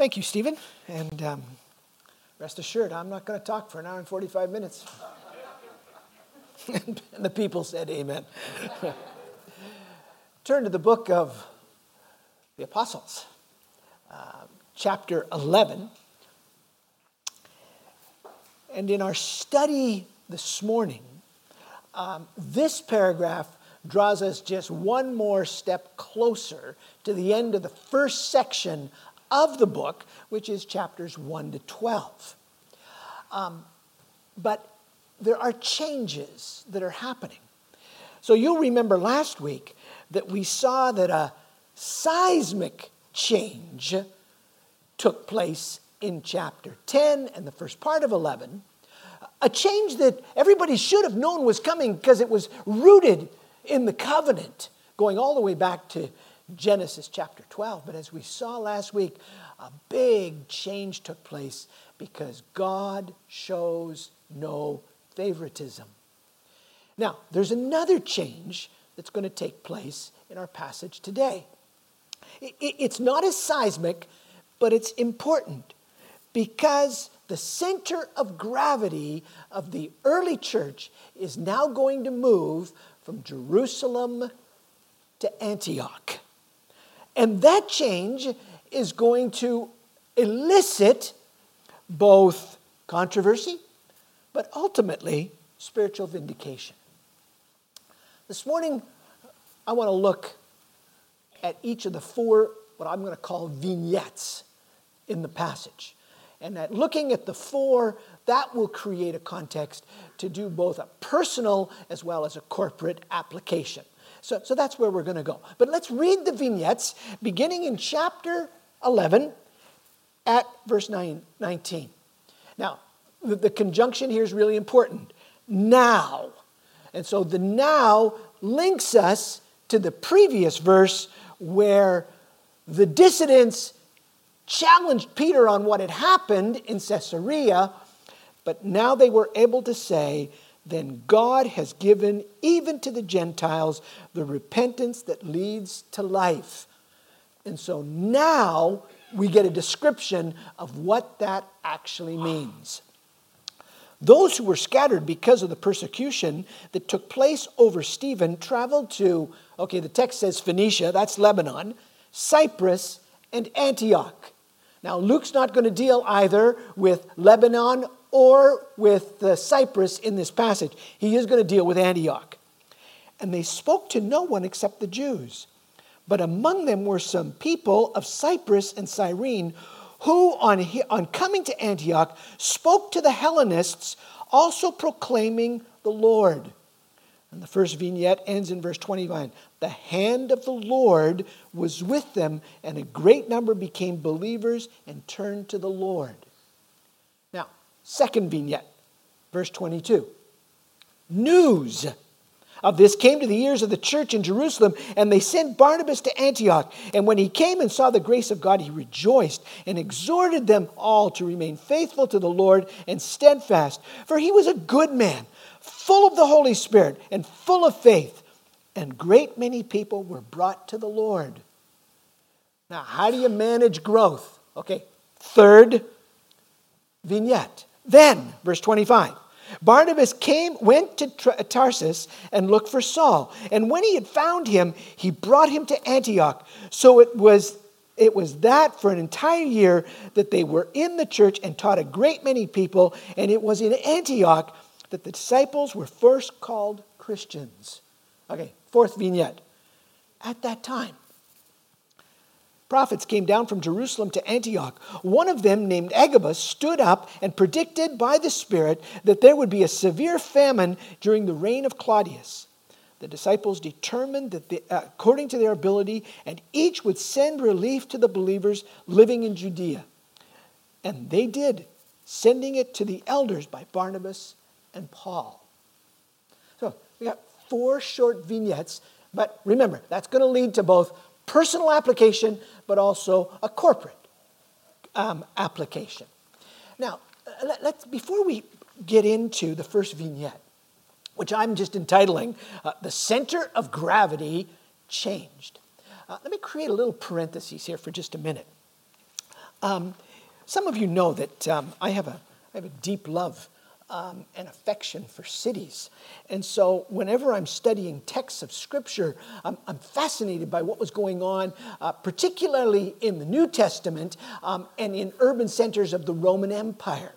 Thank you, Stephen. And um, rest assured, I'm not going to talk for an hour and 45 minutes. and the people said, Amen. Turn to the book of the Apostles, uh, chapter 11. And in our study this morning, um, this paragraph draws us just one more step closer to the end of the first section of the book, which is chapters 1 to 12. Um, but there are changes that are happening. So you'll remember last week that we saw that a seismic change took place in chapter 10 and the first part of 11. A change that everybody should have known was coming because it was rooted in the covenant, going all the way back to Genesis chapter 12. But as we saw last week, a big change took place because God shows no favoritism. Now, there's another change that's going to take place in our passage today. It's not as seismic, but it's important because the center of gravity of the early church is now going to move from Jerusalem to Antioch. And that change is going to elicit both controversy, but ultimately spiritual vindication. This morning, I want to look at each of the four, what I'm going to call vignettes in the passage. And that looking at the four, that will create a context to do both a personal as well as a corporate application. So, so that's where we're going to go. But let's read the vignettes beginning in chapter 11 at verse 9, 19. Now, the, the conjunction here is really important. Now. And so the now links us to the previous verse where the dissidents challenged Peter on what had happened in Caesarea, but now they were able to say, then God has given even to the Gentiles the repentance that leads to life. And so now we get a description of what that actually means. Those who were scattered because of the persecution that took place over Stephen traveled to, okay, the text says Phoenicia, that's Lebanon, Cyprus, and Antioch. Now, Luke's not going to deal either with Lebanon or with the Cyprus in this passage. He is going to deal with Antioch. And they spoke to no one except the Jews. But among them were some people of Cyprus and Cyrene who, on, on coming to Antioch, spoke to the Hellenists, also proclaiming the Lord. And the first vignette ends in verse 21. The hand of the Lord was with them, and a great number became believers and turned to the Lord. Second vignette, verse 22. News of this came to the ears of the church in Jerusalem, and they sent Barnabas to Antioch. And when he came and saw the grace of God, he rejoiced and exhorted them all to remain faithful to the Lord and steadfast. For he was a good man, full of the Holy Spirit and full of faith. And great many people were brought to the Lord. Now, how do you manage growth? Okay, third vignette. Then, verse 25. Barnabas came, went to Tarsus and looked for Saul. And when he had found him, he brought him to Antioch. So it was, it was that for an entire year that they were in the church and taught a great many people. And it was in Antioch that the disciples were first called Christians. Okay, fourth vignette. At that time, prophets came down from Jerusalem to Antioch. One of them, named Agabus, stood up and predicted by the Spirit that there would be a severe famine during the reign of Claudius. The disciples determined that, they, uh, according to their ability, and each would send relief to the believers living in Judea. And they did, sending it to the elders by Barnabas and Paul. So we got four short vignettes, but remember, that's going to lead to both personal application, but also a corporate um, application. Now, let's, before we get into the first vignette, which I'm just entitling uh, The Center of Gravity Changed, uh, let me create a little parenthesis here for just a minute. Um, some of you know that um, I, have a, I have a deep love um, and affection for cities. And so, whenever I'm studying texts of Scripture, I'm, I'm fascinated by what was going on, uh, particularly in the New Testament um, and in urban centers of the Roman Empire.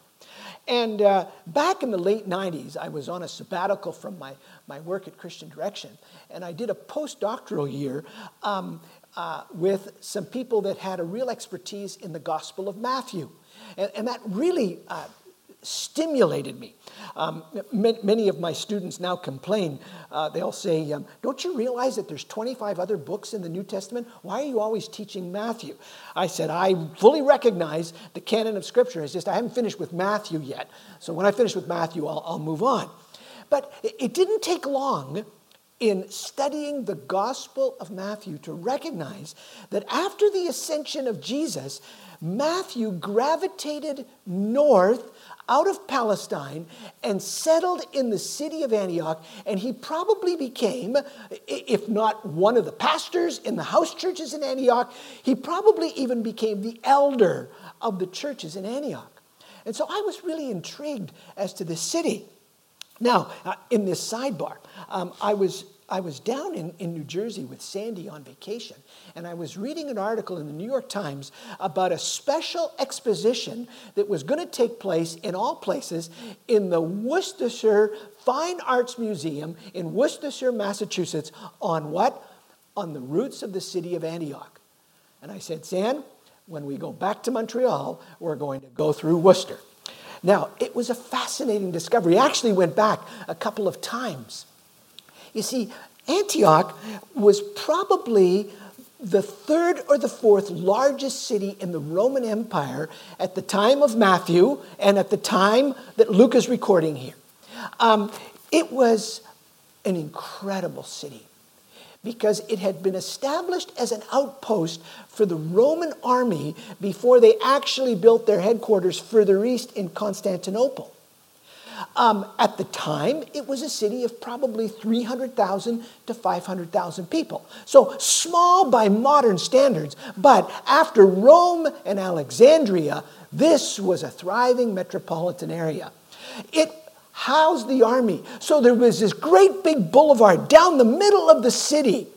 And uh, back in the late 90s, I was on a sabbatical from my, my work at Christian Direction, and I did a postdoctoral year um, uh, with some people that had a real expertise in the Gospel of Matthew. And, and that really uh, stimulated me. Um, many of my students now complain. Uh, they'll say, um, Don't you realize that there's 25 other books in the New Testament? Why are you always teaching Matthew? I said, I fully recognize the canon of Scripture. It's just I haven't finished with Matthew yet. So when I finish with Matthew, I'll, I'll move on. But it didn't take long in studying the Gospel of Matthew to recognize that after the ascension of Jesus, Matthew gravitated north out of Palestine and settled in the city of Antioch. And he probably became, if not one of the pastors in the house churches in Antioch, he probably even became the elder of the churches in Antioch. And so I was really intrigued as to this city. Now, uh, in this sidebar, um, I was I was down in, in New Jersey with Sandy on vacation, and I was reading an article in the New York Times about a special exposition that was going to take place in all places in the Worcestershire Fine Arts Museum in Worcestershire, Massachusetts, on what? On the roots of the city of Antioch. And I said, San, when we go back to Montreal, we're going to go through Worcester. Now, it was a fascinating discovery. I actually went back a couple of times. You see, Antioch was probably the third or the fourth largest city in the Roman Empire at the time of Matthew and at the time that Luke is recording here. Um, it was an incredible city because it had been established as an outpost for the Roman army before they actually built their headquarters further east in Constantinople. Um, at the time, it was a city of probably 300,000 to 500,000 people. So small by modern standards, but after Rome and Alexandria, this was a thriving metropolitan area. It housed the army. So there was this great big boulevard down the middle of the city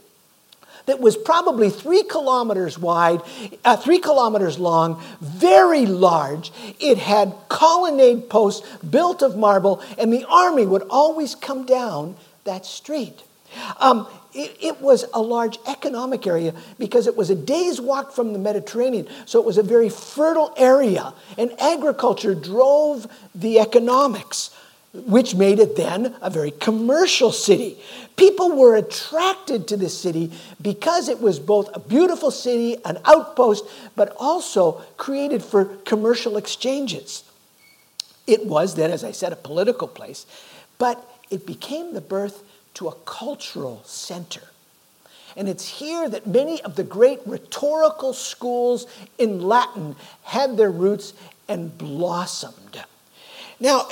that was probably three kilometers wide, uh, three kilometers long, very large. It had colonnade posts built of marble, and the army would always come down that street. Um, it, it, was a large economic area because it was a day's walk from the Mediterranean. So it was a very fertile area, and agriculture drove the economics which made it then a very commercial city. People were attracted to this city because it was both a beautiful city, an outpost, but also created for commercial exchanges. It was then, as I said, a political place, but it became the birth to a cultural center. And it's here that many of the great rhetorical schools in Latin had their roots and blossomed. Now,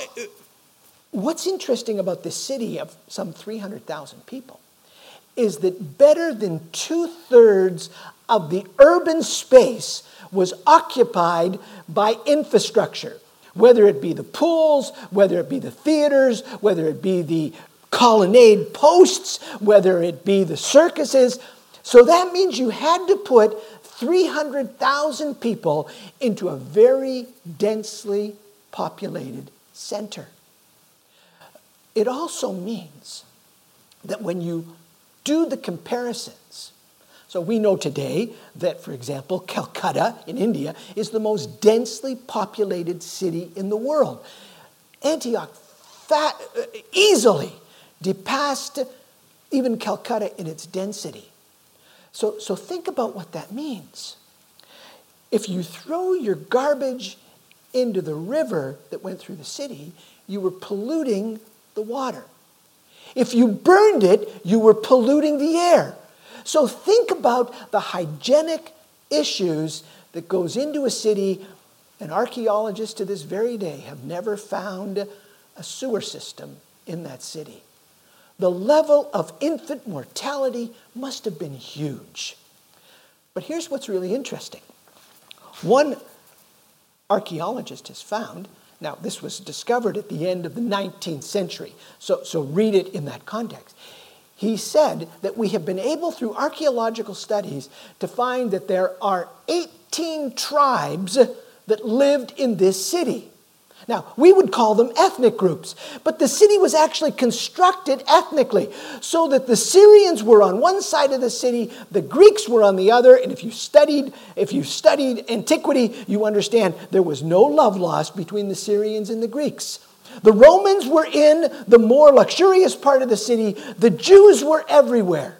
What's interesting about this city of some 300,000 people is that better than two thirds of the urban space was occupied by infrastructure, whether it be the pools, whether it be the theaters, whether it be the colonnade posts, whether it be the circuses. So that means you had to put 300,000 people into a very densely populated center. It also means that when you do the comparisons, so we know today that, for example, Calcutta in India is the most densely populated city in the world. Antioch fat, uh, easily depassed even Calcutta in its density. So, so think about what that means. If you throw your garbage into the river that went through the city, you were polluting the water. If you burned it, you were polluting the air. So think about the hygienic issues that goes into a city and archaeologists to this very day have never found a sewer system in that city. The level of infant mortality must have been huge. But here's what's really interesting. One archaeologist has found, now this was discovered at the end of the 19th century, so, so read it in that context. He said that we have been able through archaeological studies to find that there are 18 tribes that lived in this city. Now, we would call them ethnic groups, but the city was actually constructed ethnically so that the Syrians were on one side of the city, the Greeks were on the other, and if you studied if you studied antiquity, you understand there was no love lost between the Syrians and the Greeks. The Romans were in the more luxurious part of the city, the Jews were everywhere.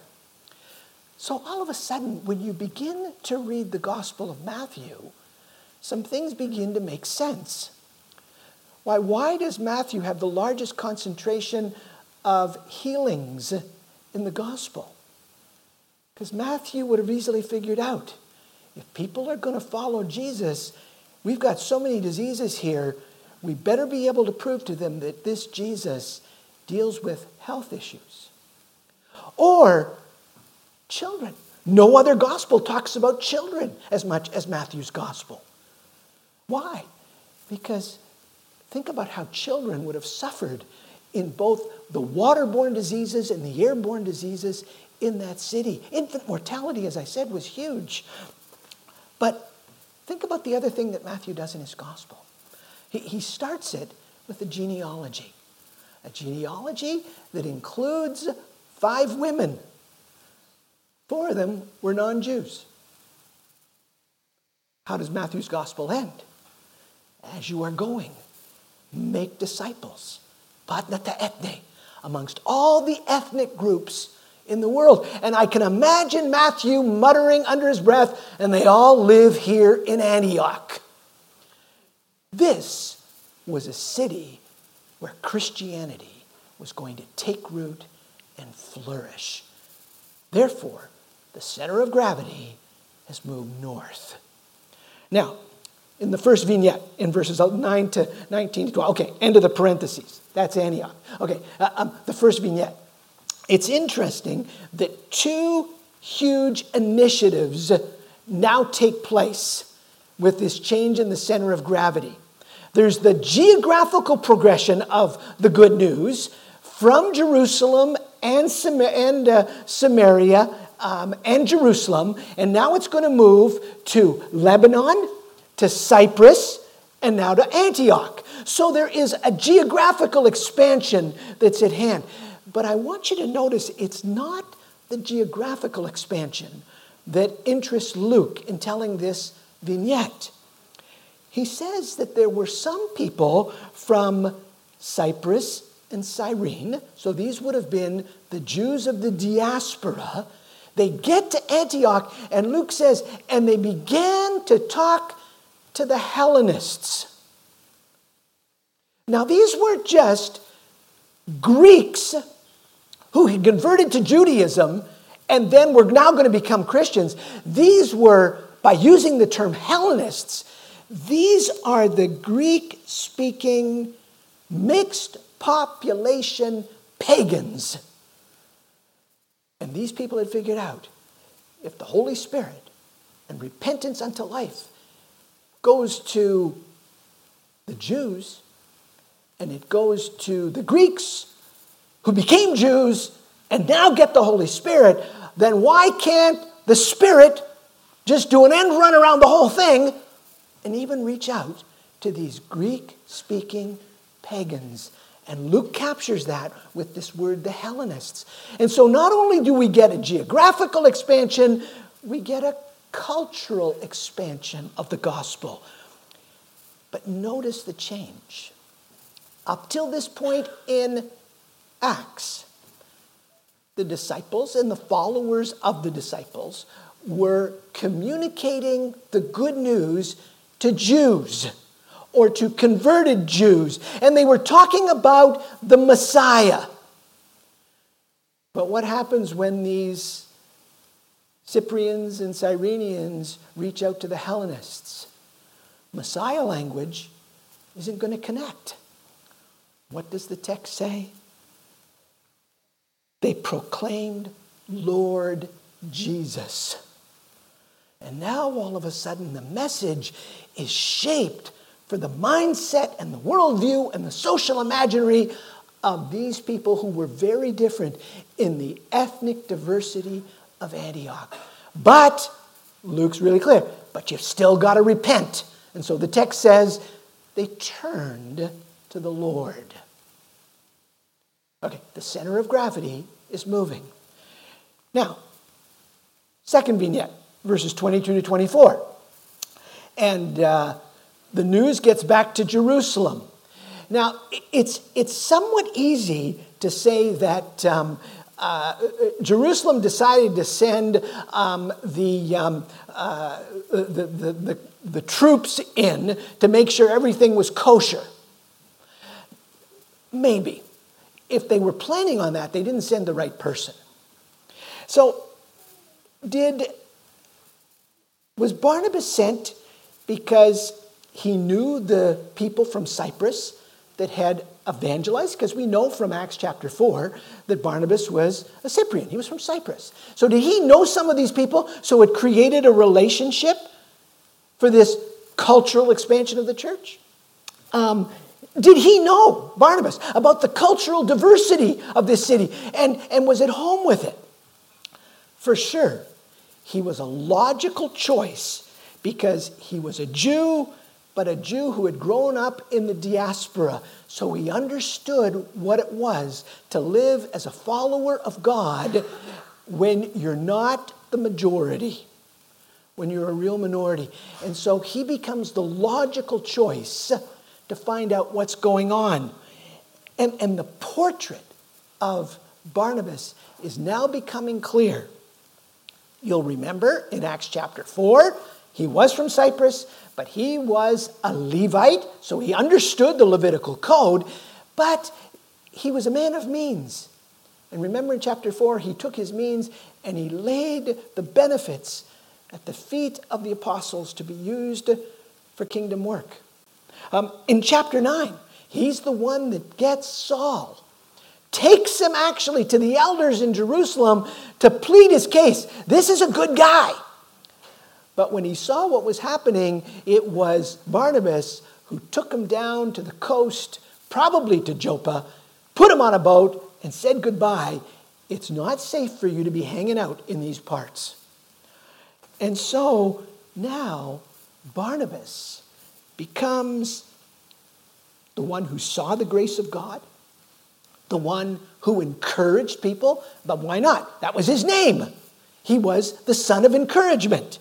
So all of a sudden, when you begin to read the Gospel of Matthew, some things begin to make sense. Why, why does Matthew have the largest concentration of healings in the gospel? Because Matthew would have easily figured out if people are going to follow Jesus, we've got so many diseases here, we better be able to prove to them that this Jesus deals with health issues. Or children. No other gospel talks about children as much as Matthew's gospel. Why? Because Think about how children would have suffered in both the waterborne diseases and the airborne diseases in that city. Infant mortality, as I said, was huge. But think about the other thing that Matthew does in his gospel. He, he starts it with a genealogy, a genealogy that includes five women. Four of them were non Jews. How does Matthew's gospel end? As you are going, make disciples, panta ta ethne, amongst all the ethnic groups in the world. And I can imagine Matthew muttering under his breath, and they all live here in Antioch. This was a city where Christianity was going to take root and flourish. Therefore, the center of gravity has moved north. Now, in the first vignette in verses 9 to 19 to 12. Okay, end of the parentheses. That's Antioch. Okay, uh, um, the first vignette. It's interesting that two huge initiatives now take place with this change in the center of gravity. There's the geographical progression of the good news from Jerusalem and, Sam- and uh, Samaria um, and Jerusalem, and now it's going to move to Lebanon to Cyprus, and now to Antioch. So there is a geographical expansion that's at hand. But I want you to notice it's not the geographical expansion that interests Luke in telling this vignette. He says that there were some people from Cyprus and Cyrene, so these would have been the Jews of the diaspora. They get to Antioch, and Luke says, and they began to talk to the Hellenists. Now, these weren't just Greeks who had converted to Judaism and then were now going to become Christians. These were, by using the term Hellenists, these are the Greek speaking mixed population pagans. And these people had figured out if the Holy Spirit and repentance unto life goes to the Jews and it goes to the Greeks who became Jews and now get the Holy Spirit, then why can't the Spirit just do an end run around the whole thing and even reach out to these Greek speaking pagans? And Luke captures that with this word, the Hellenists. And so not only do we get a geographical expansion, we get a cultural expansion of the gospel. But notice the change. Up till this point in Acts, the disciples and the followers of the disciples were communicating the good news to Jews or to converted Jews, and they were talking about the Messiah. But what happens when these Cyprians and Cyrenians reach out to the Hellenists. Messiah language isn't going to connect. What does the text say? They proclaimed Lord Jesus. And now all of a sudden the message is shaped for the mindset and the worldview and the social imaginary of these people who were very different in the ethnic diversity of Antioch. But, Luke's really clear, but you've still got to repent. And so the text says they turned to the Lord. Okay, the center of gravity is moving. Now, second vignette, verses 22 to 24. And uh, the news gets back to Jerusalem. Now, it's, it's somewhat easy to say that um, uh, Jerusalem decided to send um, the, um, uh, the, the, the, the troops in to make sure everything was kosher. Maybe. If they were planning on that, they didn't send the right person. So, did was Barnabas sent because he knew the people from Cyprus that had evangelized? Because we know from Acts chapter 4 that Barnabas was a Cyprian. He was from Cyprus. So, did he know some of these people? So, it created a relationship for this cultural expansion of the church? Um, did he know, Barnabas, about the cultural diversity of this city and, and was at home with it? For sure, he was a logical choice because he was a Jew, but a Jew who had grown up in the diaspora. So he understood what it was to live as a follower of God when you're not the majority when you're a real minority. And so he becomes the logical choice to find out what's going on. And, and the portrait of Barnabas is now becoming clear. You'll remember in Acts chapter 4, he was from Cyprus, but he was a Levite, so he understood the Levitical code, but he was a man of means. And remember in chapter 4, he took his means and he laid the benefits at the feet of the apostles to be used for kingdom work. Um, in chapter 9, he's the one that gets Saul, takes him actually to the elders in Jerusalem to plead his case. This is a good guy. But when he saw what was happening, it was Barnabas who took him down to the coast, probably to Joppa, put him on a boat, and said goodbye. It's not safe for you to be hanging out in these parts. And so now Barnabas becomes the one who saw the grace of God, the one who encouraged people. But why not? That was his name. He was the son of encouragement.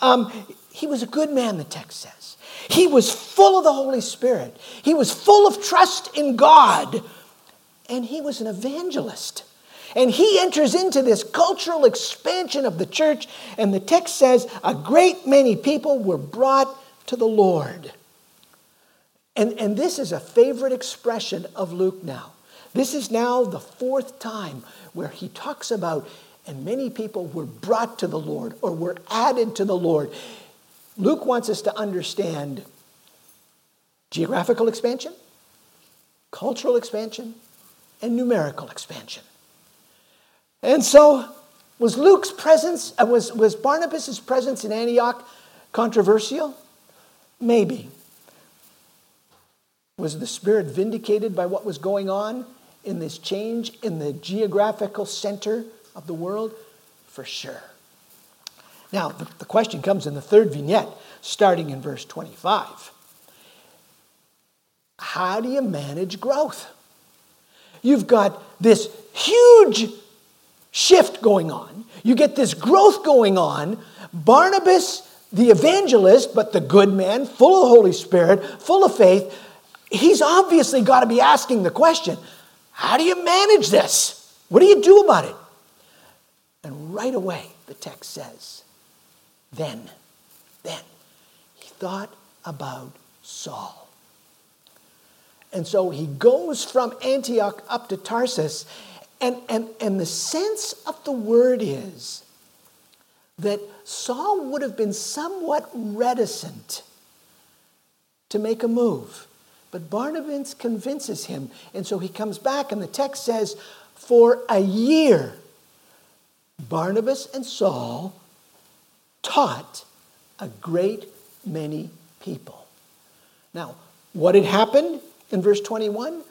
Um, he was a good man, the text says. He was full of the Holy Spirit, he was full of trust in God, and he was an evangelist. And he enters into this cultural expansion of the church, and the text says a great many people were brought to the Lord. And, and this is a favorite expression of Luke now. This is now the fourth time where he talks about, and many people were brought to the Lord or were added to the Lord. Luke wants us to understand geographical expansion, cultural expansion, and numerical expansion. And so, was Luke's presence, uh, was, was Barnabas' presence in Antioch controversial? Maybe. Was the Spirit vindicated by what was going on in this change in the geographical center of the world? For sure. Now, the, question comes in the third vignette, starting in verse 25. How do you manage growth? You've got this huge shift going on. You get this growth going on. Barnabas, the evangelist, but the good man, full of Holy Spirit, full of faith, he's obviously got to be asking the question how do you manage this? What do you do about it? And right away, the text says, then, then, he thought about Saul. And so he goes from Antioch up to Tarsus and, and, and the sense of the word is that Saul would have been somewhat reticent to make a move. But Barnabas convinces him. And so he comes back, and the text says, For a year, Barnabas and Saul taught a great many people. Now, what had happened in verse 21?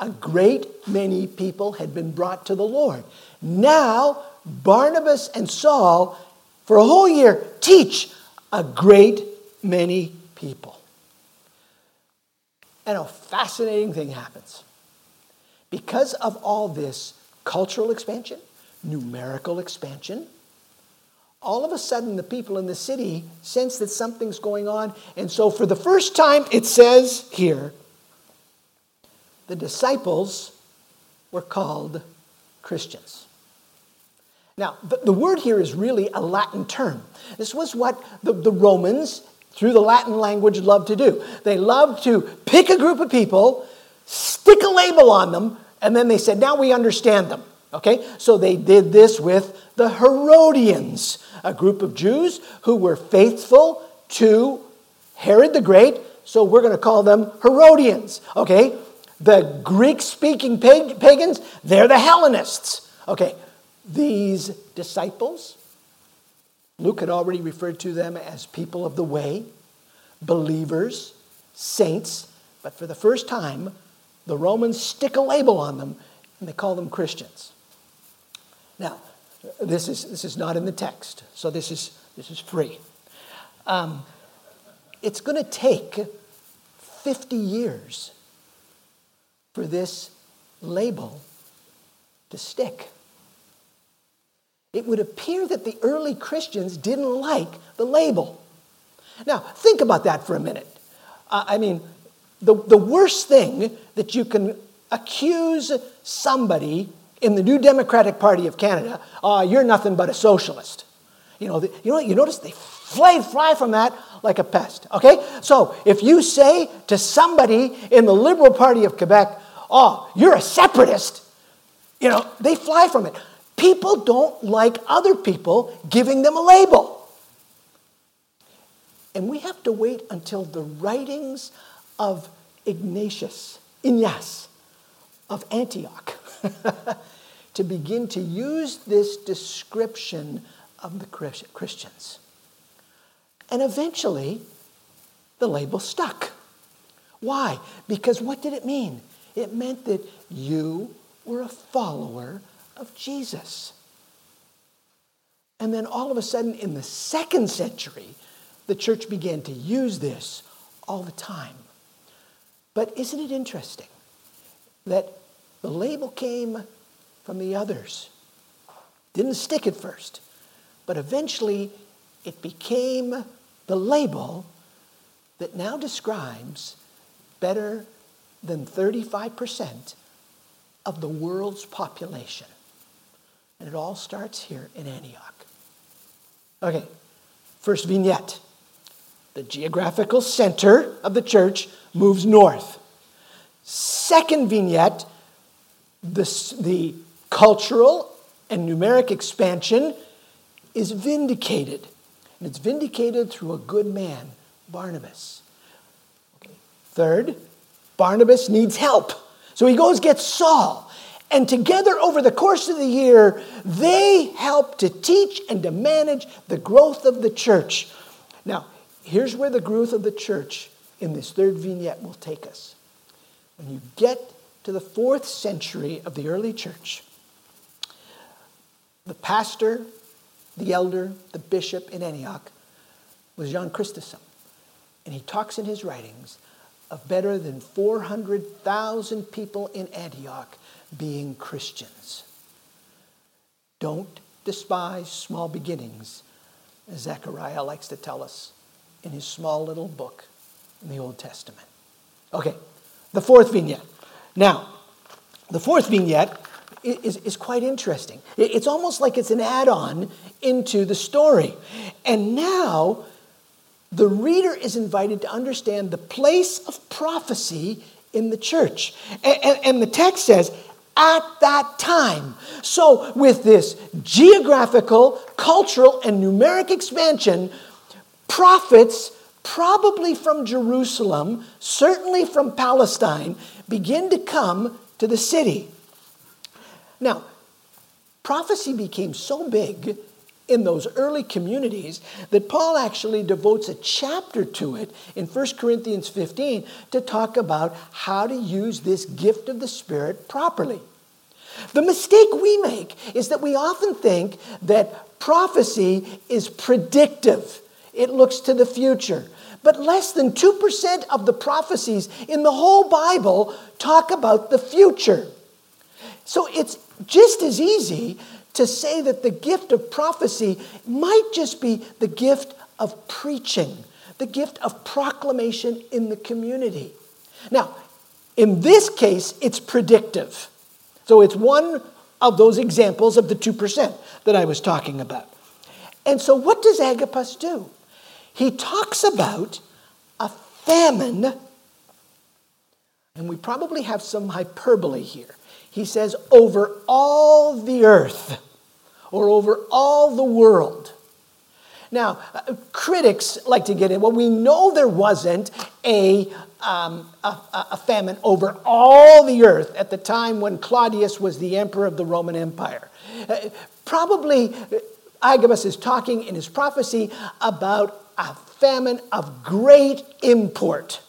A great many people had been brought to the Lord. Now, Barnabas and Saul, for a whole year, teach a great many people. And a fascinating thing happens. Because of all this cultural expansion, numerical expansion, all of a sudden the people in the city sense that something's going on. And so, for the first time, it says here, the disciples were called Christians. Now, the, word here is really a Latin term. This was what the, the Romans, through the Latin language, loved to do. They loved to pick a group of people, stick a label on them, and then they said, now we understand them. Okay? So they did this with the Herodians, a group of Jews who were faithful to Herod the Great. So we're going to call them Herodians. Okay? The Greek speaking pagans, they're the Hellenists. Okay? These disciples, Luke had already referred to them as people of the way, believers, saints, but for the first time, the Romans stick a label on them and they call them Christians. Now, this is, this is not in the text, so this is, this is free. Um, it's going to take 50 years for this label to stick it would appear that the early Christians didn't like the label. Now, think about that for a minute. Uh, I mean, the, the worst thing that you can accuse somebody in the New Democratic Party of Canada, uh, you're nothing but a socialist. You know, the, you know, you notice they fly, fly from that like a pest. Okay, so if you say to somebody in the Liberal Party of Quebec, "Oh, you're a separatist," you know, they fly from it. People don't like other people giving them a label. And we have to wait until the writings of Ignatius, Ignace of Antioch, to begin to use this description of the Christians. And eventually, the label stuck. Why? Because what did it mean? It meant that you were a follower of Jesus. And then all of a sudden, in the second century, the church began to use this all the time. But isn't it interesting that the label came from the others? Didn't stick at first, but eventually it became the label that now describes better than 35% of the world's population. And it all starts here in Antioch. Okay, first vignette. The geographical center of the church moves north. Second vignette, the, the cultural and numeric expansion is vindicated. And it's vindicated through a good man, Barnabas. Okay. Third, Barnabas needs help. So he goes get Saul. And together, over the course of the year, they help to teach and to manage the growth of the church. Now, here's where the growth of the church in this third vignette will take us. When you get to the fourth century of the early church, the pastor, the elder, the bishop in Antioch was John Chrysostom. And he talks in his writings of better than 400,000 people in Antioch being Christians. Don't despise small beginnings, as Zechariah likes to tell us in his small little book in the Old Testament. Okay, the fourth vignette. Now, the fourth vignette is, is quite interesting. It's almost like it's an add on into the story. And now, the reader is invited to understand the place of prophecy in the church. And, and, and the text says, at that time. So, with this geographical, cultural, and numeric expansion, prophets, probably from Jerusalem, certainly from Palestine, begin to come to the city. Now, prophecy became so big in those early communities that Paul actually devotes a chapter to it in 1 Corinthians 15 to talk about how to use this gift of the Spirit properly. The mistake we make is that we often think that prophecy is predictive, it looks to the future. But less than 2% of the prophecies in the whole Bible talk about the future. So it's just as easy to say that the gift of prophecy might just be the gift of preaching, the gift of proclamation in the community. Now, in this case, it's predictive. So it's one of those examples of the 2% that I was talking about. And so, what does Agabus do? He talks about a famine, and we probably have some hyperbole here he says, over all the earth or over all the world. Now, uh, critics like to get in, well, we know there wasn't a, um, a, a, famine over all the earth at the time when Claudius was the emperor of the Roman Empire. Uh, probably uh, Agabus is talking in his prophecy about a famine of great import.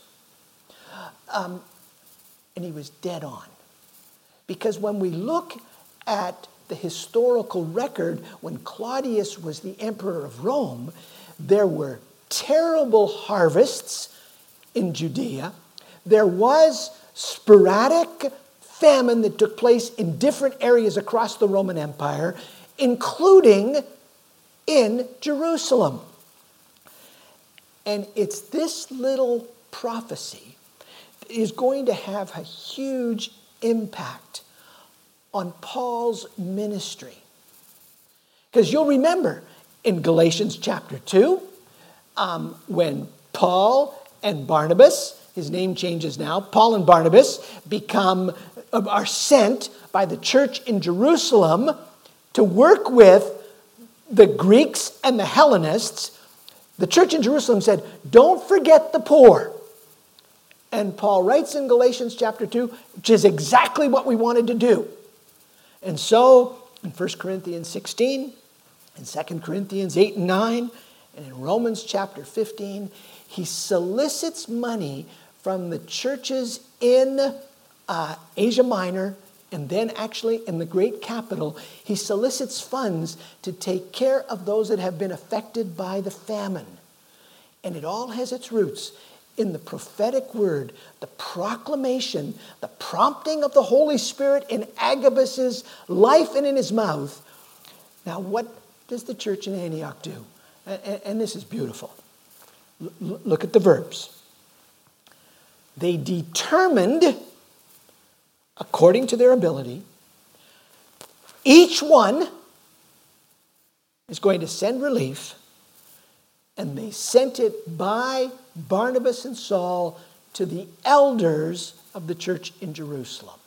Um, and he was dead on. Because when we look at the historical record, when Claudius was the emperor of Rome, there were terrible harvests in Judea. There was sporadic famine that took place in different areas across the Roman Empire, including in Jerusalem. And it's this little prophecy is going to have a huge impact on Paul's ministry. Because you'll remember in Galatians chapter 2, um, when Paul and Barnabas, his name changes now, Paul and Barnabas become, are sent by the church in Jerusalem to work with the Greeks and the Hellenists. The church in Jerusalem said, Don't forget the poor. And Paul writes in Galatians chapter 2, which is exactly what we wanted to do. And so, in 1 Corinthians 16, in 2 Corinthians 8 and 9, and in Romans chapter 15, he solicits money from the churches in uh, Asia Minor and then actually in the great capital. He solicits funds to take care of those that have been affected by the famine. And it all has its roots in the prophetic word, the proclamation, the prompting of the Holy Spirit in Agabus's life and in his mouth. Now, what does the church in Antioch do? And, this is beautiful. Look at the verbs. They determined, according to their ability, each one is going to send relief, and they sent it by Barnabas and Saul to the elders of the church in Jerusalem.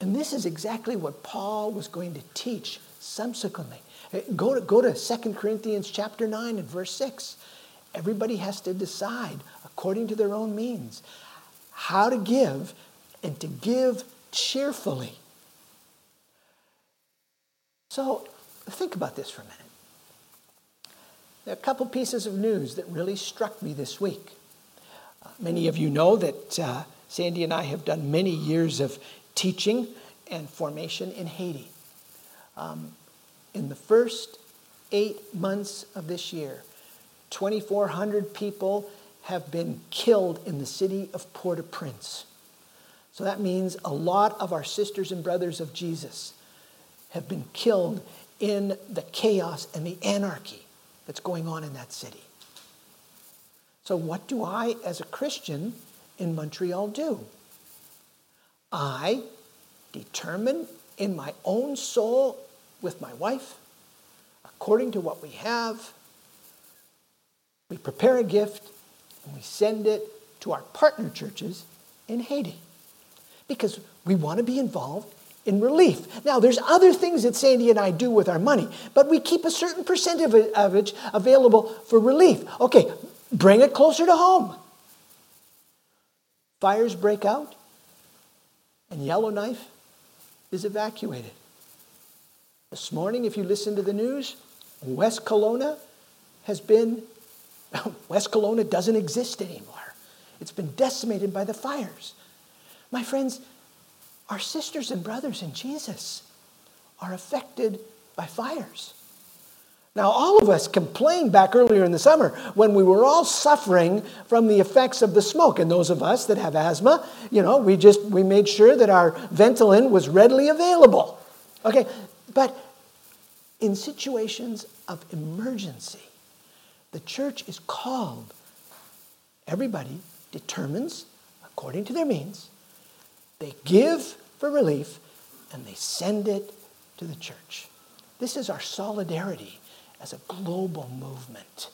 And this is exactly what Paul was going to teach subsequently. Uh, go to, go to 2 Corinthians chapter 9 and verse 6. Everybody has to decide, according to their own means, how to give and to give cheerfully. So think about this for a minute. There are a couple pieces of news that really struck me this week. Uh, many of you know that uh, Sandy and I have done many years of teaching and formation in Haiti. Um, in the first eight months of this year, 2,400 people have been killed in the city of Port au Prince. So that means a lot of our sisters and brothers of Jesus have been killed in the chaos and the anarchy that's going on in that city. So, what do I, as a Christian in Montreal, do? I determine in my own soul with my wife, according to what we have, we prepare a gift and we send it to our partner churches in Haiti because we want to be involved in relief. Now, there's other things that Sandy and I do with our money, but we keep a certain percentage of it available for relief. Okay, bring it closer to home. Fires break out, and Yellowknife is evacuated. This morning, if you listen to the news, West Kelowna has been, West Kelowna doesn't exist anymore. It's been decimated by the fires. My friends, our sisters and brothers in Jesus are affected by fires. Now, all of us complained back earlier in the summer when we were all suffering from the effects of the smoke. And those of us that have asthma, you know, we just we made sure that our Ventolin was readily available. Okay, but in situations of emergency, the church is called. Everybody determines according to their means. They give for relief and they send it to the church. This is our solidarity as a global movement.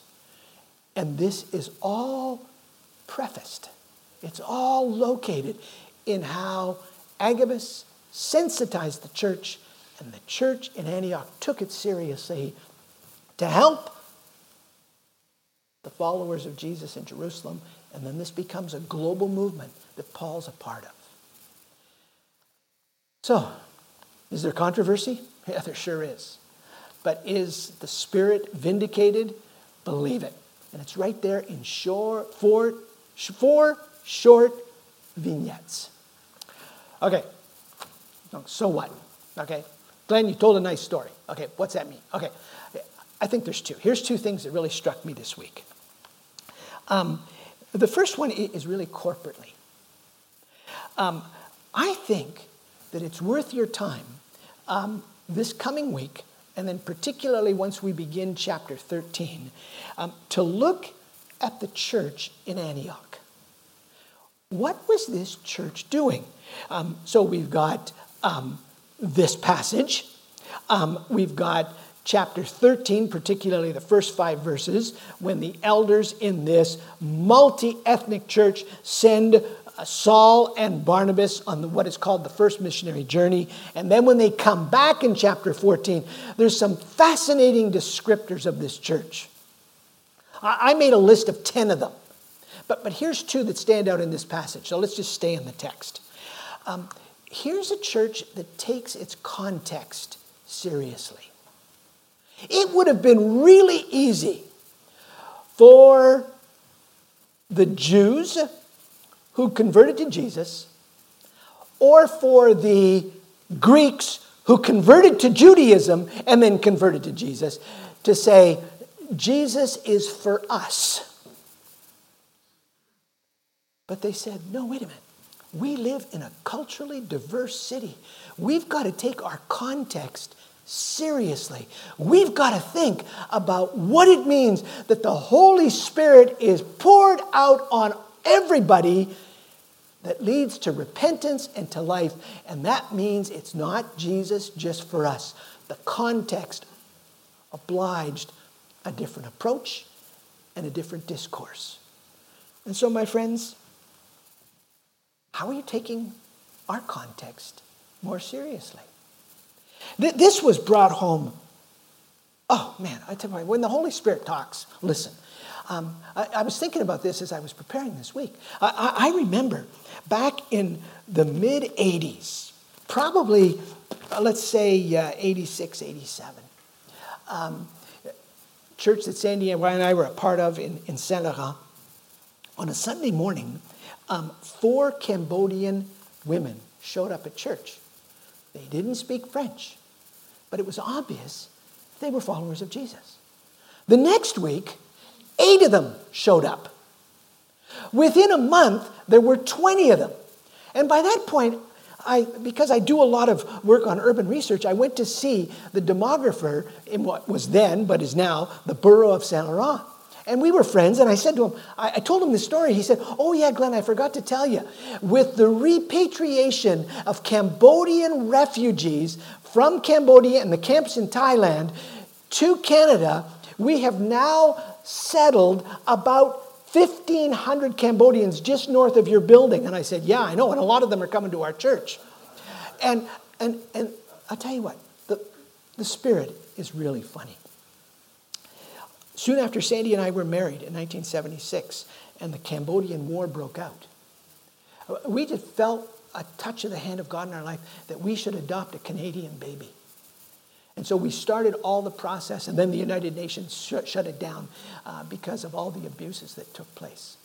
And this is all prefaced, it's all located in how Agabus sensitized the church, and the church in Antioch took it seriously to help the followers of Jesus in Jerusalem. And then this becomes a global movement that Paul's a part of. So, is there controversy? Yeah, there sure is. But is the Spirit vindicated? Believe it. And it's right there in short, four, four short vignettes. Okay, so what? Okay, Glenn, you told a nice story. Okay, what's that mean? Okay, I think there's two. Here's two things that really struck me this week. Um, the first one is really corporately. Um, I think that it's worth your time um, this coming week and then particularly once we begin chapter 13, um, to look at the church in Antioch. What was this church doing? Um, so we've got um, this passage, um, we've got chapter 13, particularly the first five verses, when the elders in this multi ethnic church send Saul and Barnabas on the, what is called the first missionary journey. And then when they come back in chapter 14, there's some fascinating descriptors of this church. I, I made a list of 10 of them. But, but here's two that stand out in this passage. So let's just stay in the text. Um, here's a church that takes its context seriously. It would have been really easy for the Jews who converted to Jesus, or for the Greeks who converted to Judaism and then converted to Jesus, to say, Jesus is for us. But they said, no, wait a minute. We live in a culturally diverse city. We've got to take our context seriously. We've got to think about what it means that the Holy Spirit is poured out on everybody that leads to repentance and to life. And that means it's not Jesus just for us. The context obliged a different approach and a different discourse. And so, my friends, how are you taking our context more seriously? This was brought home. Oh, man, I tell you, when the Holy Spirit talks, listen. Um, I, I, was thinking about this as I was preparing this week. I, I, remember back in the mid 80s, probably, uh, let's say uh, 86, 87, um, church that Sandy and I were a part of in, in Saint Laurent, on a Sunday morning, um, four Cambodian women showed up at church. They didn't speak French, but it was obvious they were followers of Jesus. The next week, eight of them showed up. Within a month, there were 20 of them. And by that point, I, because I do a lot of work on urban research, I went to see the demographer in what was then, but is now, the borough of Saint Laurent. And we were friends, and I said to him, I, I told him the story. He said, Oh, yeah, Glenn, I forgot to tell you. With the repatriation of Cambodian refugees from Cambodia and the camps in Thailand to Canada, we have now settled about 1,500 Cambodians just north of your building. And I said, Yeah, I know. And a lot of them are coming to our church. And, and, and I'll tell you what, the, the Spirit is really funny. Soon after Sandy and I were married in 1976, and the Cambodian War broke out, we just felt a touch of the hand of God in our life that we should adopt a Cambodian baby. And so we started all the process, and then the United Nations sh- shut it down uh, because of all the abuses that took place.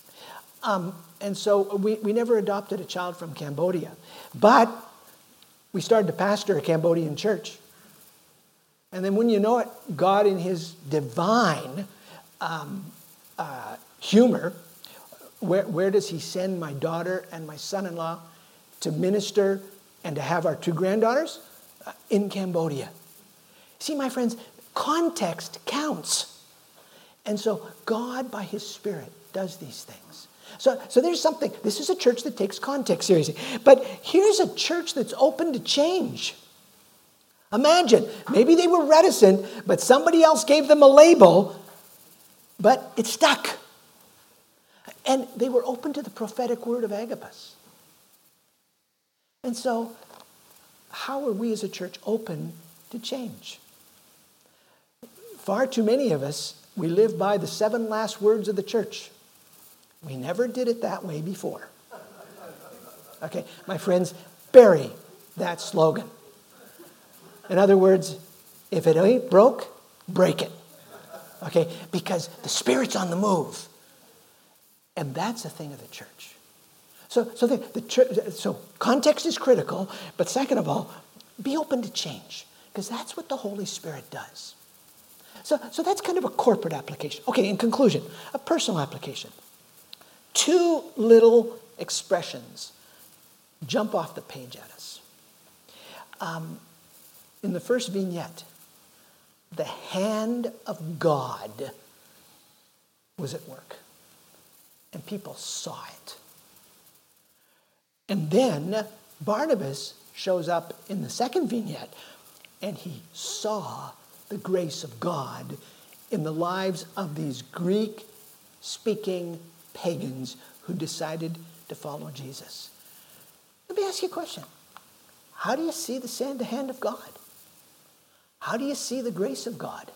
Um, and so we, we never adopted a child from Cambodia. But we started to pastor a Cambodian church. And then when you know it, God, in his divine um, uh, humor, where, where does he send my daughter and my son in law to minister and to have our two granddaughters? Uh, in Cambodia. See, my friends, context counts. And so God, by his Spirit, does these things. So, so there's something. This is a church that takes context seriously. But here's a church that's open to change. Imagine, maybe they were reticent, but somebody else gave them a label, but it stuck. And they were open to the prophetic word of Agabus. And so, how are we as a church open to change? Far too many of us, we live by the seven last words of the church. We never did it that way before. Okay, my friends, bury that slogan. In other words, if it ain't broke, break it. Okay, because the Spirit's on the move. And that's a thing of the church. So, so, the, the church, so context is critical, but second of all, be open to change, because that's what the Holy Spirit does. So, so that's kind of a corporate application. Okay, in conclusion, a personal application. Two little expressions jump off the page at us. Um, in the first vignette, the hand of God was at work, and people saw it. And then Barnabas shows up in the second vignette, and he saw the grace of God in the lives of these Greek speaking pagans who decided to follow Jesus. Let me ask you a question How do you see the hand of God? How do you see the grace of God?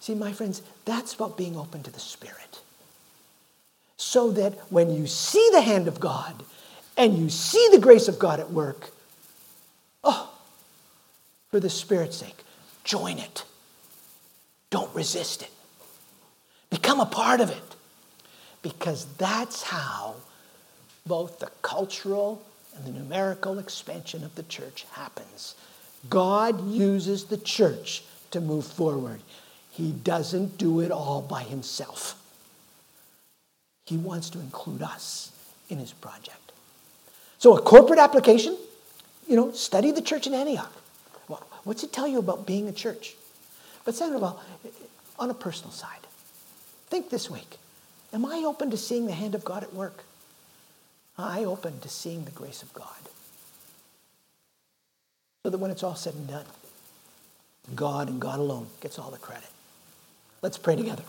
See, my friends, that's about being open to the Spirit. So that when you see the hand of God and you see the grace of God at work, oh, for the Spirit's sake, join it. Don't resist it. Become a part of it. Because that's how both the cultural and the numerical expansion of the church happens. God uses the church to move forward. He doesn't do it all by himself. He wants to include us in his project. So, a corporate application, you know, study the church in Antioch. What's it tell you about being a church? But second of all, on a personal side, think this week Am I open to seeing the hand of God at work? Am I open to seeing the grace of God? So that when it's all said and done, God and God alone gets all the credit. Let's pray together.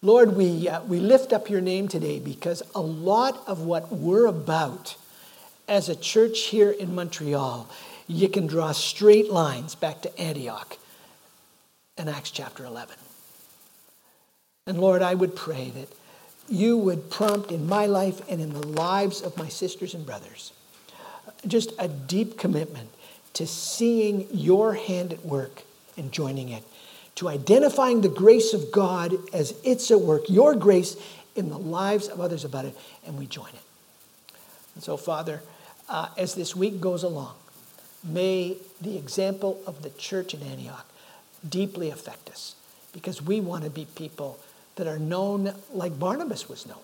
Lord, we, uh, we lift up your name today because a lot of what we're about as a church here in Montreal, you can draw straight lines back to Antioch and Acts chapter 11. And Lord, I would pray that you would prompt in my life and in the lives of my sisters and brothers just a deep commitment to seeing your hand at work and joining it, to identifying the grace of God as it's at work, your grace in the lives of others about it, and we join it. And so, Father, uh, as this week goes along, may the example of the church in Antioch deeply affect us because we want to be people that are known like Barnabas was known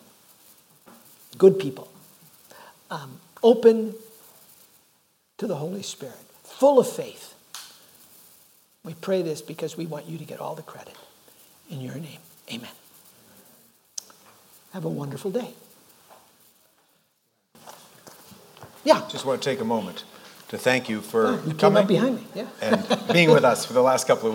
good people, um, open to the Holy Spirit, full of faith. We pray this because we want you to get all the credit. In your name, amen. Have a wonderful day. Yeah. Just want to take a moment to thank you for oh, you coming up behind me. Yeah. and being with us for the last couple of weeks.